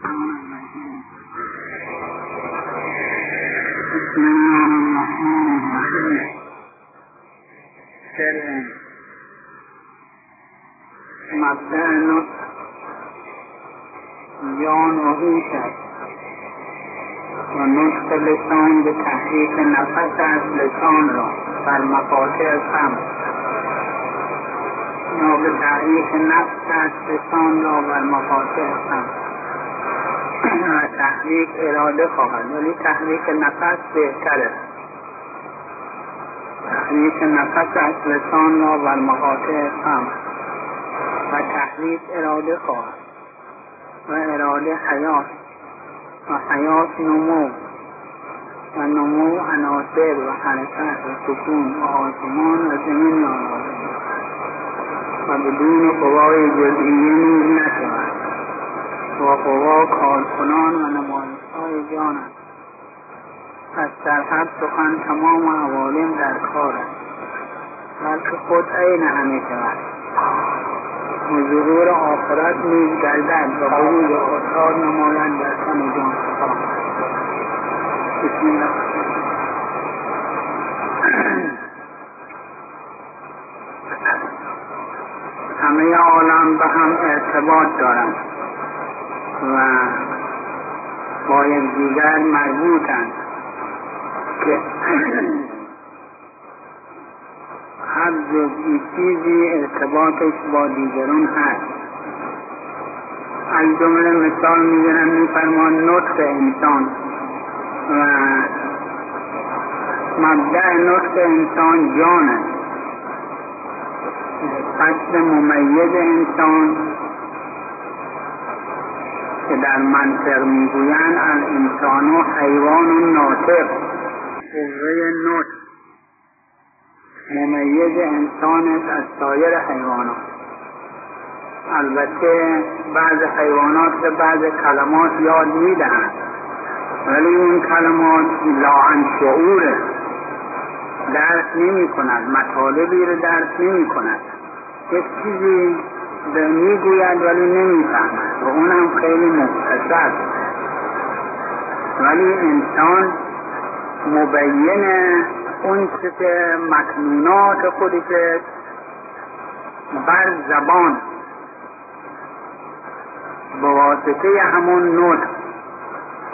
بسم الله الرحمن الرحیم سر مبدع نطق جان و هوش است و نطق به تحریک نفس از لسان را بر مقاطع خمس یا به تحریک نفس از لسان را بر مقاطع خمس تحریک اراده خواهد. ولی تحریک نفس بهتره. تحریک نفس از لسان را بر مقاطع خمس و تحریک اراده خواهد. و اراده حیات. و حیات نمو. و نمو عناصر و حرکت و سکون و آسمان و زمین را. و بدون قوای جزئیه نیز نشود. و قوا کارکنان و نمایشهای پس در هر سخن تمام عوالم در کار است. بلکه خود عین همه شود. و ظهور آخرت نیز گردد و بروز آثار نمایند در تن جان بسم الله. همه عالم به هم ارتباط دارند. و با یکدیگر مربوطند که هر جزئی چیزی ارتباطش با دیگران هست. از جمله مثال می‌گیرن میفرمان نطق انسان و مبدع نطق انسان جان است. فصل ممیز انسان که در منطق می‌گویند الانسان و حیوان و ناطق. قوه نطق. ممیز انسان از سایر حیوانات. البته بعض حیوانات به بعض کلمات یاد می‌دهند. ولی اون کلمات لاعن شعوره. درک نمی کند مطالبی رو درک نمی کند یک چیزی می‌گوید ولی نمی‌فهمد و اونم خیلی مختصر. ولی انسان مبین اون که مکنونات خودش بر زبان به واسطه همون نطق.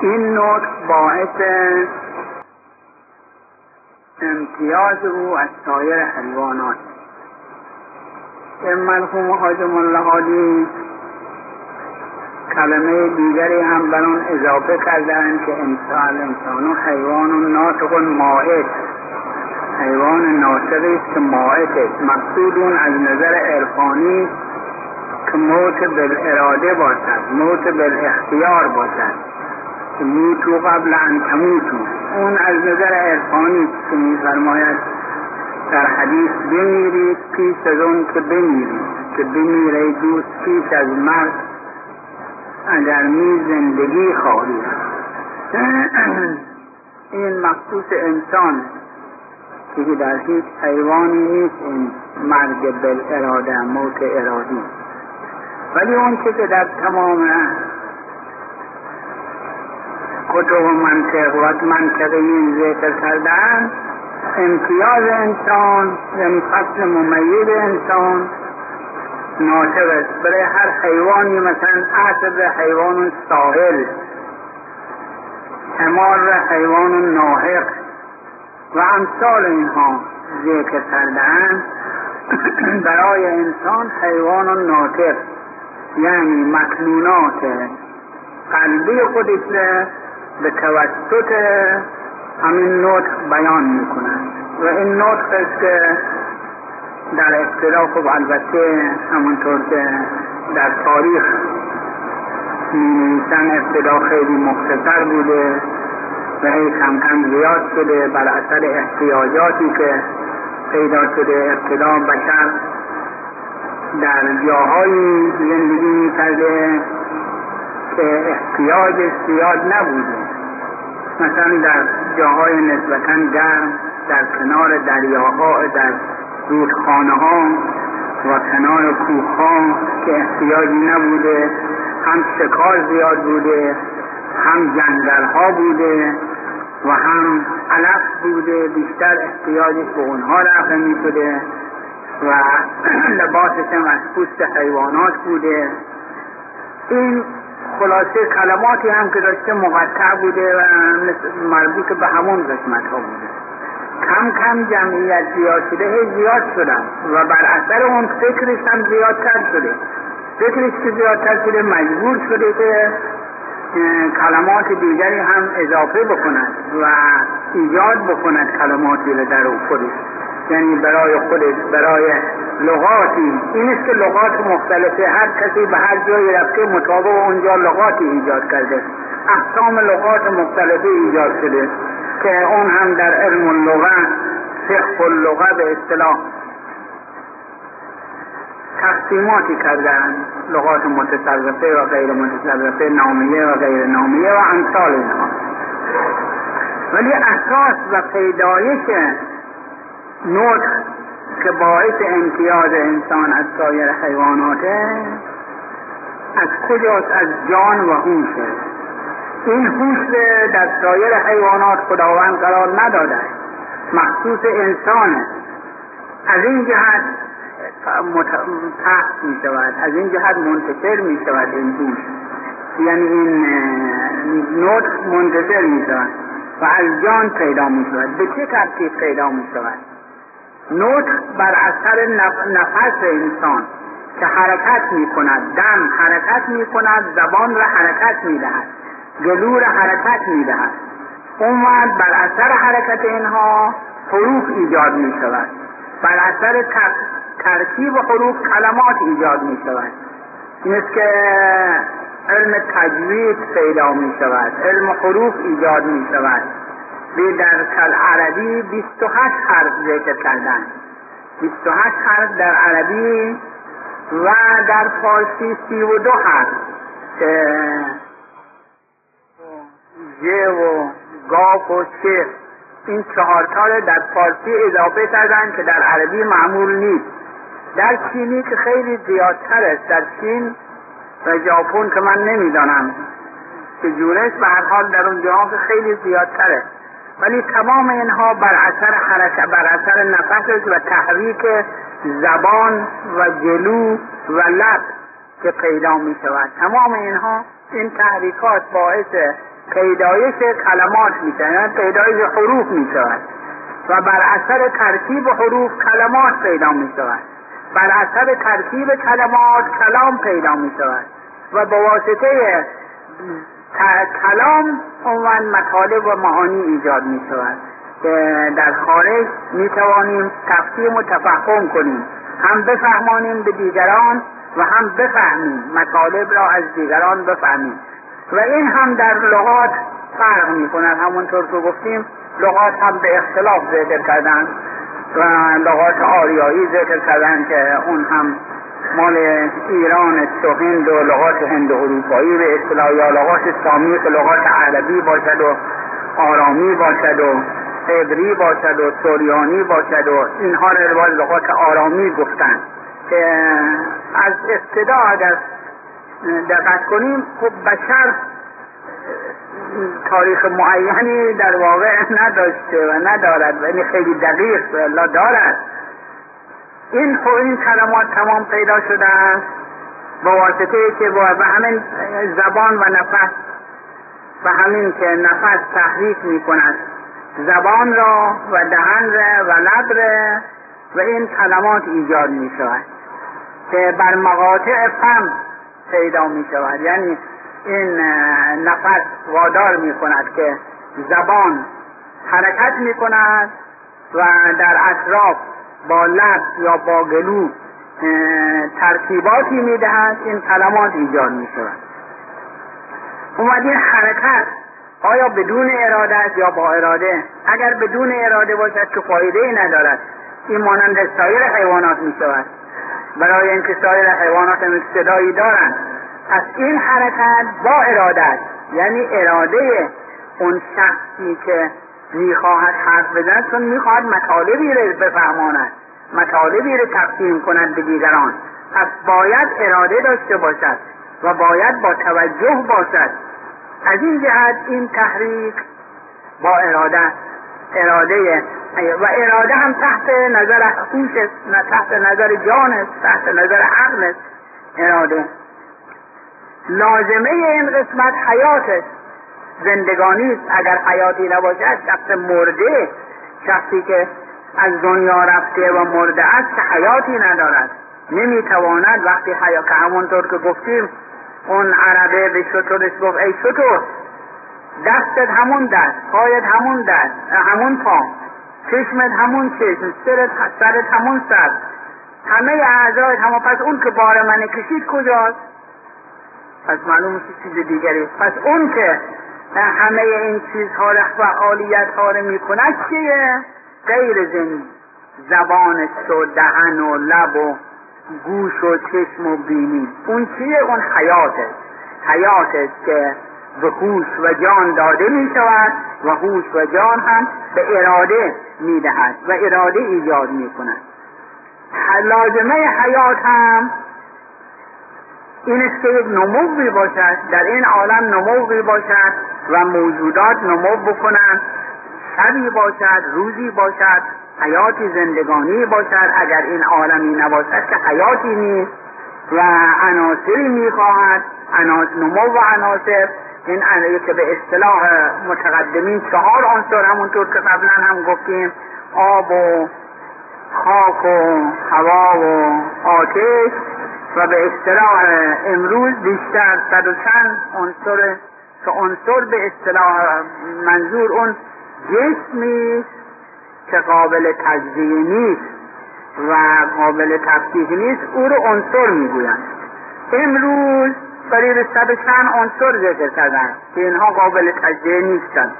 این نطق باعث امتیاز او از سایر حیوانات. این مرحوم حاجم الله حاجی کلمه دیگری هم بر اون اضافه کردن که انسان انسان و حیوان و ناطق و ماعد حیوان ناطقی است که ماعد است. مقصود اون از نظر عرفانی که موت بالاراده باشد موت بالاختیار باشد. موتو قبل ان تموتو اون از نظر عرفانی که میفرماید در حدیث بمیرید پیش از اون که بمیرید که بمیره دوست پیش از مرد اگر می زندگی خواهید این مخصوص انسان که در هیچ حیوانی نیست این مرگ بالاراده موت ارادی. ولی اون که در تمام کتب و منطق و منطقی ذکر کردن امتیاز انسان فصل ممیز انسان ناطق است. برای هر حیوانی مثلا اسب حیوان ساحل حمار حیوان ناحق و امثال اینها ذکر کردن برای انسان حیوان ناطق یعنی مکنونات قلبی خودش به توسط همین نطق بیان می‌کنند و این نطق که در ابتدا خب البته همونطور که در تاریخ می ابتدا خیلی مختصر بوده و هی کم کم زیاد شده بر اثر احتیاجاتی که پیدا شده. ابتدا بشر در جاهایی زندگی می کرده که احتیاج زیاد نبوده. مثلا در جاهای نسبتا گرم در کنار دریاها در رودخانه ها و کنار کوه ها که احتیاجی نبوده هم شکار زیاد بوده هم جنگل ها بوده و هم علف بوده بیشتر احتیاجش به اونها رفته می شده و لباسش هم از پوست حیوانات بوده. این خلاصه کلماتی هم که داشته مقطع بوده و مربوط به همون قسمت ها بوده. کم کم جمعیت زیاد شده هی زیاد شدن. و بر اثر اون فکرش هم زیادتر شده. فکرش که زیادتر شده مجبور شده که کلمات دیگری هم اضافه بکند و ایجاد بکند کلماتی رو در خودش. یعنی برای خودش برای لغاتی. این است که لغات مختلفه. هر کسی به هر جایی رفته مطابق اونجا لغاتی ایجاد کرده. اقسام لغات مختلفه ایجاد شده. که اون هم در علم اللغه فقه اللغه به اصطلاح تقسیماتی کردن لغات متصرفه و غیر متصرفه نامیه و غیر نامیه و امثال اینها. ولی اساس و پیدایش نطق که باعث امتیاز انسان از سایر حیواناته از کجاست؟ از جان و هوشه. این هوش در سایر حیوانات خداوند قرار نداده. مخصوص انسانه از این جهت پخش می شود. از این جهت منتشر می شود این هوش یعنی این نطق منتشر می شود و از جان پیدا می شود. به چه ترتیب پیدا می شود؟ نطق بر اثر نفس انسان که حرکت می کند. دم حرکت می کند. زبان را حرکت می دهد. گلو را حرکت می دهد اون بر اثر حرکت اینها حروف ایجاد می شود بر اثر ترکیب حروف کلمات ایجاد می شود مثل که علم تجوید پیدا می شود علم حروف ایجاد می شود به در کل عربی 28 حرف ذکر کردن. 28 حرف در عربی و در فارسی 32 حرف. که ج و گاف و چه این چهارتا در فارسی اضافه کردن که در عربی معمول نیست. در چینی که خیلی زیادتر است در چین و ژاپن که من نمی‌دانم. که جورش به هر حال در اونجا که خیلی زیادتره. ولی تمام اینها بر اثر حرکت بر اثر نفس و تحریک زبان و جلو و لب که پیدا می شود تمام اینها این تحریکات باعث پیدایش کلمات می شود پیدایش حروف می شود و بر اثر ترکیب حروف کلمات پیدا می شود بر اثر ترکیب کلمات کلام پیدا می شود و به واسطه کلام عنوان مطالب و معانی ایجاد می شود که در خارج می توانیم تفهیم و تفهم کنیم. هم بفهمانیم به دیگران و هم بفهمیم. مطالب را از دیگران بفهمیم. و این هم در لغات فرق می کند همونطور که گفتیم لغات هم به اختلاف ذکر کردن و لغات آریایی ذکر کردن که اون هم مال ایران و هند و لغات هند اروپایی به اصطلاح یا لغات سامی که لغات عربی باشد و آرامی باشد و عبری باشد و سوریانی باشد و اینها را لغات آرامی گفتن که از ابتدا اگر دقت کنیم خب بشر تاریخ معینی در واقع نداشته و ندارد و این خیلی دقیق الله دارد. این خب این کلمات تمام پیدا شده است با واسطه که با همین زبان و نفس و همین که نفس تحریک می کند زبان را و دهن را و لب را و این کلمات ایجاد می شود که بر مقاطع فم پیدا می شود یعنی این نفس وادار می کند که زبان حرکت می کند و در اطراف با لب یا با گلو ترکیباتی می دهد این کلمات ایجاد می شود اومد این حرکت آیا بدون اراده است یا با اراده؟ اگر بدون اراده باشد که فایده ای ندارد. این مانند سایر حیوانات می شود برای اینکه سایر حیوانات هم صدایی دارند پس این حرکت با اراده است. یعنی اراده اون شخصی که می‌خواهد حرف بزند چون می‌خواهد مطالبی رو بفهماند مطالبی رو تقسیم کند به دیگران. پس باید اراده داشته باشد و باید با توجه باشد. از این جهت این تحریک با اراده اراده و اراده هم تحت نظر خوش نه تحت نظر جان است تحت نظر عقل است اراده. لازمه این قسمت حیات است زندگانی است. اگر حیاتی نباشد شخص مرده شخصی که از دنیا رفته و مرده است حیاتی ندارد. نمی‌تواند وقتی حیات که همونطور که گفتیم اون عربه به شطورش گفت ای شطور دستت همون دست پایت همون دست همون پا. چشمت همون چشم سرت سرت همون سر. همه اعضایت همون پس اون که بار من کشید کجاست؟ پس معلوم چیز دیگری. پس اون که همه این چیزها را فعالیت ها رو می‌کند چیه؟ غیر زنی. زبانش و دهن و لب و گوش و چشم و بینی. اون چیه؟ اون حیات است حیات است که به هوش و جان داده می شود و هوش و جان هم به اراده می دهد و اراده ایجاد می کند لازمه حیات هم این است که یک نموی باشد در این عالم نموی باشد و موجودات نمو بکنند. شبی باشد روزی باشد حیاتی زندگانی باشد. اگر این عالمی نباشد که حیاتی نیست و عناصری می‌خواهد نمو و عناصر این که به اصطلاح متقدمین چهار عنصر همونطور که قبلا هم گفتیم آب و خاک و هوا و آتش و به اصطلاح امروز بیشتر صد و چند عنصر که عنصر به اصطلاح منظور اون جسمی که قابل تجزیه نیست و قابل تفکیک نیست او رو عنصر می‌گویند. امروز قریب صد چند عنصر ذکر کردن که اینها قابل تجزیه نیستند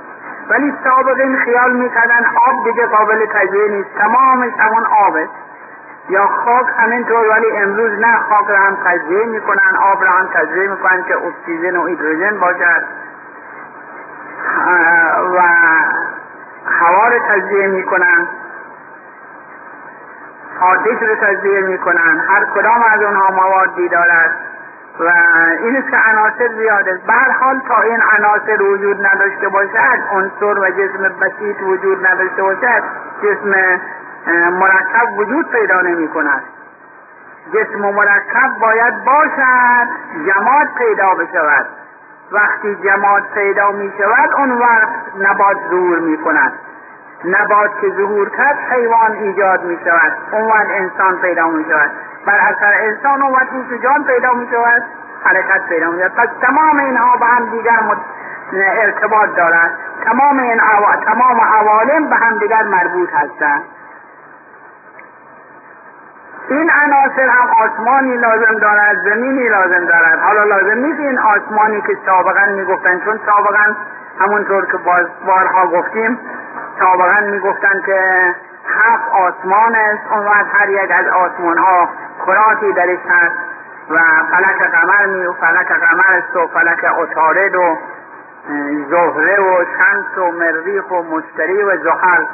ولی سابق این خیال می‌کردن آب دیگه قابل تجزیه نیست. تمامش همون آبه. یا خاک همینطور ولی امروز نه خاک را هم تجزیه می‌کنن آب را هم تجزیه می‌کنن که اکسیژن و هیدروژن باشد. و هوا رو تجزیه می‌کنن. آتش رو تجزیه می‌کنن. هر کدام از اونها موادی دارد و این که عناصر زیاد است به حال تا این عناصر وجود نداشته باشد عنصر و جسم بسیط وجود نداشته باشد جسم مرکب وجود پیدا نمی کند. جسم مرکب باید باشد جماعت پیدا بشود. وقتی جماعت پیدا می شود اون وقت نبات ظهور می کند. نبات که ظهور کرد حیوان ایجاد می شود. اون وقت انسان پیدا می شود. بر اثر انسان اون وقت جان پیدا می شود حرکت پیدا می شود پس تمام اینها به هم دیگر ارتباط دارد. تمام این تمام عوالم به هم دیگر مربوط هستند. این عناصر هم آسمانی لازم دارد زمینی لازم دارد. حالا لازم نیست این آسمانی که سابقا می‌گفتن چون سابقا همونطور که باز بارها گفتیم سابقا می‌گفتن که هفت آسمان است. اون وقت هر یک از آسمان ها کراتی درش هست و فلک قمر می و فلک قمر است و فلک اتارد و زهره و شمس و مریخ و مشتری و زحل.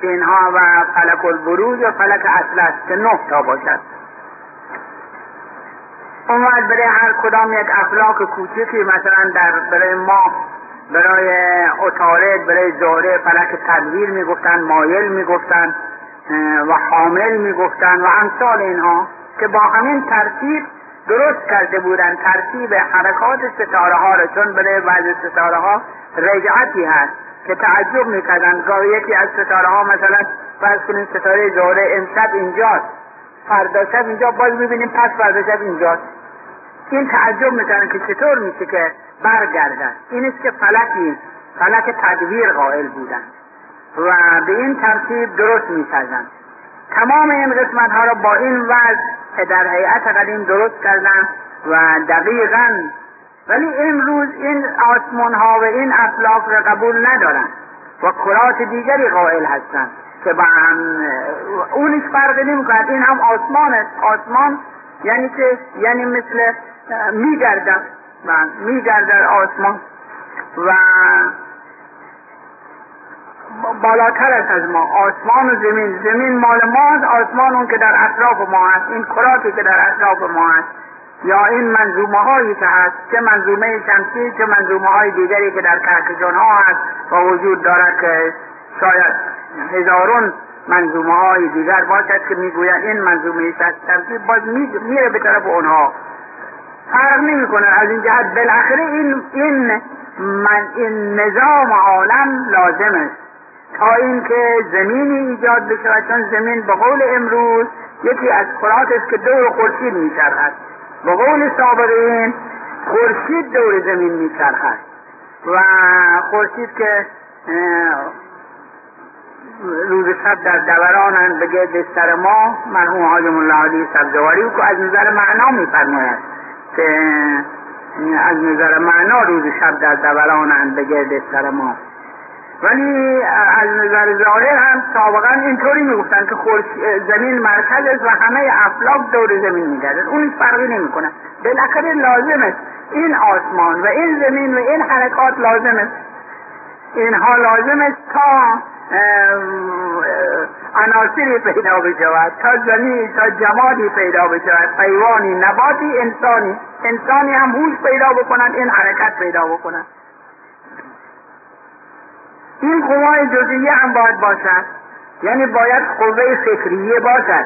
که اینها و فلک البروج و فلک اطلس که نه تا باشد. اون برای هر کدام یک افلاک کوچکی مثلا در برای ماه برای اتارد برای زهره فلک تدویر می‌گفتن مایل می‌گفتن و حامل می‌گفتن و امثال اینها. که با همین ترتیب درست کرده بودن. ترتیب حرکات ستاره ها را چون برای بعض ستاره ها رجعتی هست که تعجب می‌کردن گاهی یکی از ستاره ها مثلا فرض کنیم ستاره زهره امشب اینجاست. فردا شب اینجا باز می‌بینیم پس فردا شب اینجاست. این تعجب می‌کنن که چطور میشه که برگردن. این است که فلکی فلک تدویر قائل بودن و به این ترتیب درست می‌سازن تمام این قسمت ها را با این وضع در هیئت قدیم درست کردن و دقیقا ولی امروز این آسمان ها و این افلاک را قبول ندارن و کرات دیگری قائل هستند که با هم اونش فرق نمی‌کند این هم آسمان است. آسمان یعنی که یعنی مثل میگردد. میگردد آسمان. و بالاتر است از ما. آسمان و زمین. زمین مال ماست آسمان اون که در اطراف ما هست. این کراتی که در اطراف ما هست. یا این منظومه هایی که هست. چه منظومه شمسی چه منظومه های دیگری که در کهکشان ها هست و وجود دارد که شاید هزارون منظومه های دیگر باشد که می‌گوید این منظومه شمسی باز میره به طرف اونها. فرق نمی‌کنه. از این جهت بالاخره این این من این نظام عالم لازم است. تا اینکه زمینی ایجاد بشه چون زمین به قول امروز یکی از کرات است که دور خورشید میچرخد. به قول سابقین خورشید دور زمین میچرخد. و خورشید که روز شب در دورانند به گرد سر ما مرحوم حاجم الله علی سبزواری که از نظر معنا میفرماید که از نظر معنا روز شب در دورانند به گرد سر ما. ولی از نظر ظاهر هم سابقا اینطوری می‌گفتن که زمین مرکز است و همه افلاک دور زمین میگردن. اون فرقی نمی‌کنه. بالاخره لازم است این آسمان و این زمین و این حرکات لازم است. اینها لازم است تا عناصری پیدا بشود تا زمین تا جمادی پیدا بشود حیوانی نباتی انسانی. انسانی هم هوش پیدا بکند این حرکت پیدا بکند این قوای جزئیه هم باید باشد. یعنی باید قوه فکریه باشد.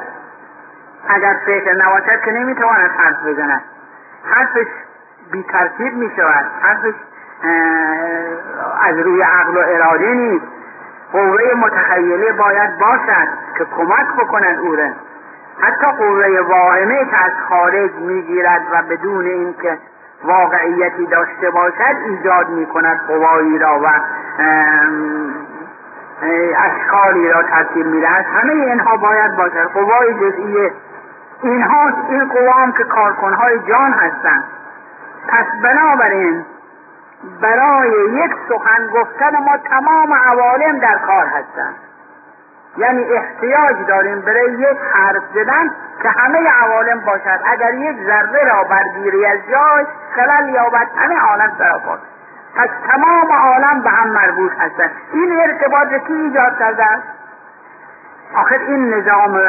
اگر فکر نباشد که نمی‌تواند حرف بزند. حرفش بی ترتیب می شود حرفش از روی عقل و اراده نیست. قوه متخیله باید باشد که کمک بکند او حتی قوه واهمه که از خارج می‌گیرد و بدون اینکه واقعیتی داشته باشد ایجاد می کند قوایی را و اشکالی را ترتیب می‌دهد. همه اینها باید باشد. قوای جزئیه اینها این قوام که کارکنهای جان هستند. پس بنابراین برای یک سخن گفتن ما تمام عوالم در کار هستند. یعنی احتیاج داریم برای یک حرف زدن که همه عوالم باشد. اگر یک ذره را برگیری از جای خلل یابد همه عالم سراپا پس تمام عالم به هم مربوط هستند. این ارتباط کی ایجاد کرده آخر این نظام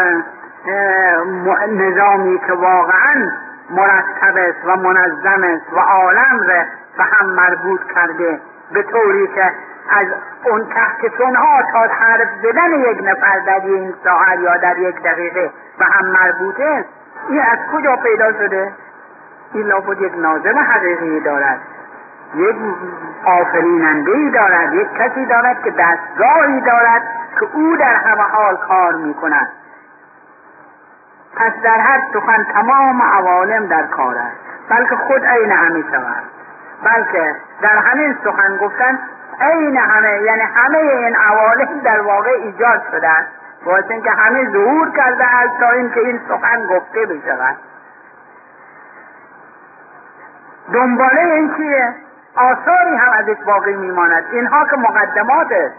نظامی که واقعا مرتب است و منظم است و عالم را به هم مربوط کرده به طوری که از اون کهکشان ها تا حرف زدن یک نفر در یک ساعت یا در یک دقیقه به هم مربوطه این از کجا پیدا شده؟ این لابد یک ناظم حقیقی دارد یک آفریننده ای دارد یک کسی دارد که دستگاهی دارد که او در همه حال کار می کند پس در هر سخن تمام عوالم در کار است. بلکه خود عین همه شود. بلکه در همین سخن گفتن عین همه یعنی همه این عوالم در واقع ایجاد شدن. واسه اینکه همه ظهور کرده است تا اینکه این سخن گفته بشود. دنباله این چیه؟ آثاری هم ازش باقی میماند. اینها که مقدمات است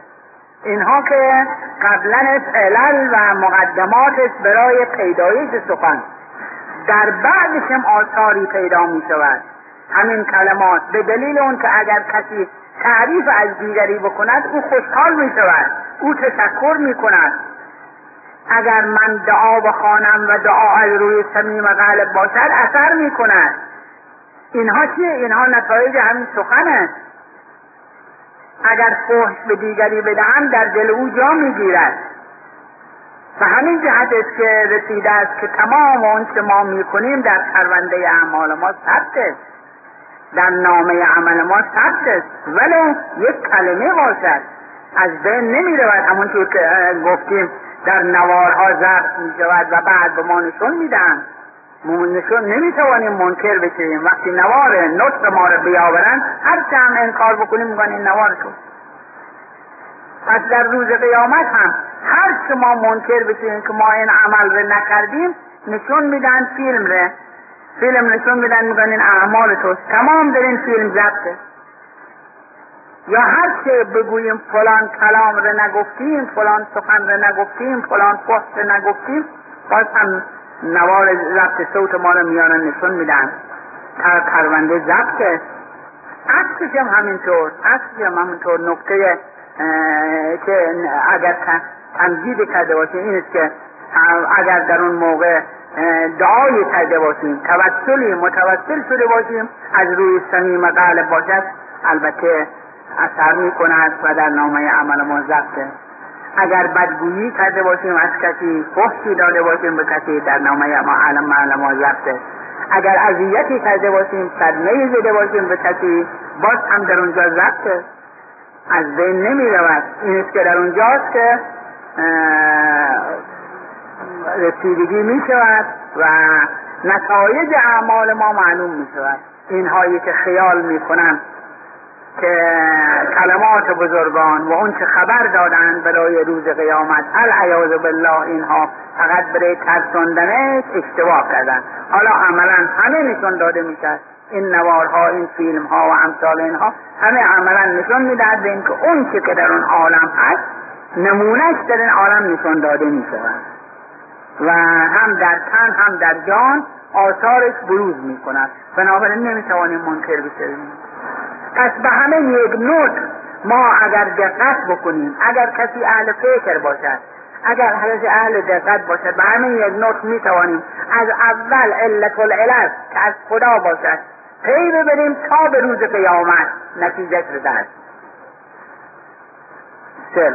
اینها که قبلا علل و مقدمات است برای پیدایش سخن. در بعدش هم آثاری پیدا می شود همین کلمات به دلیل اون که اگر کسی تعریف از دیگری بکند او خوشحال می شود او تشکر می کند اگر من دعا بخوانم و دعا از روی صمیم غالب باشد اثر می کند اینها چیه؟ اینها نتایج همین سخن است اگر فحش به دیگری بدهم در دل او جا می‌گیرد. و همین جهت است که رسیده است که تمام که ما می‌کنیم در پرونده اعمال ما ثبت است. در نامه عمل ما ثبت است ولو یک کلمه باشد. از بین نمی رود همونطور که گفتیم در نوارها ضبط می شود و بعد به ما نشون میدن نشون نمی‌توانیم منکر بشیم وقتی نوار نطق ما رو بیاورن هر هم انکار بکنیم میگن این نوار شد پس در روز قیامت هم هر چه ما منکر بشیم که ما این عمل رو نکردیم نشون میدن فیلم ره فیلم نشون میدن میگن این اعمال تو تمام در این فیلم ضبطه. یا هر چه بگوییم فلان کلام رو نگفتیم فلان سخن رو نگفتیم فلان پست رو نگفتیم باز هم نوار ضبط صوت ما رو میارن نشون میدن. تا پرونده ضبطه. عکسش هم همینطور عکسش هم همینطور. نکته که اگر تمجید کرده باشه این است که اگر در اون موقع دعایی کرده باشیم توسلی متوسل شده باشیم از روی صمیم قلب باشد. البته اثر می کند و در نامه عمل ما ضبطه. اگر بدگویی کرده باشیم از کسی فحشی داده باشیم به کسی در نامه ما علم معلم ما ضبطه. اگر اذیتی کرده باشیم صدمه زده باشیم به کسی باز هم در اونجا ضبطه. از بین نمی رود این که در اونجاست که رسیدگی می شود و نتایج اعمال ما معلوم می شود اینهایی که خیال می کنند که کلمات بزرگان و اون که خبر دادند برای روز قیامت العیاذ بالله اینها فقط برای ترساندن اشتباه کردن. حالا عملا همه نشان داده می‌شد این نوارها این فیلم ها و امثال اینها همه عملا نشان می‌دهد به اینکه اون چه که در اون عالم هست نمونهش در این عالم نشان داده می و هم در تن هم در جان آثارش بروز می کند بنابراین نمی توانیم منکر بشویم. پس به همه یک نوت ما اگر دقت بکنیم اگر کسی اهل فکر باشد اگر کسی اهل دقت باشد به همه یک نوت می توانیم از اول علت العلت که از خدا باشد پی ببریم تا به روز قیامت نتیجه بدهد. سر.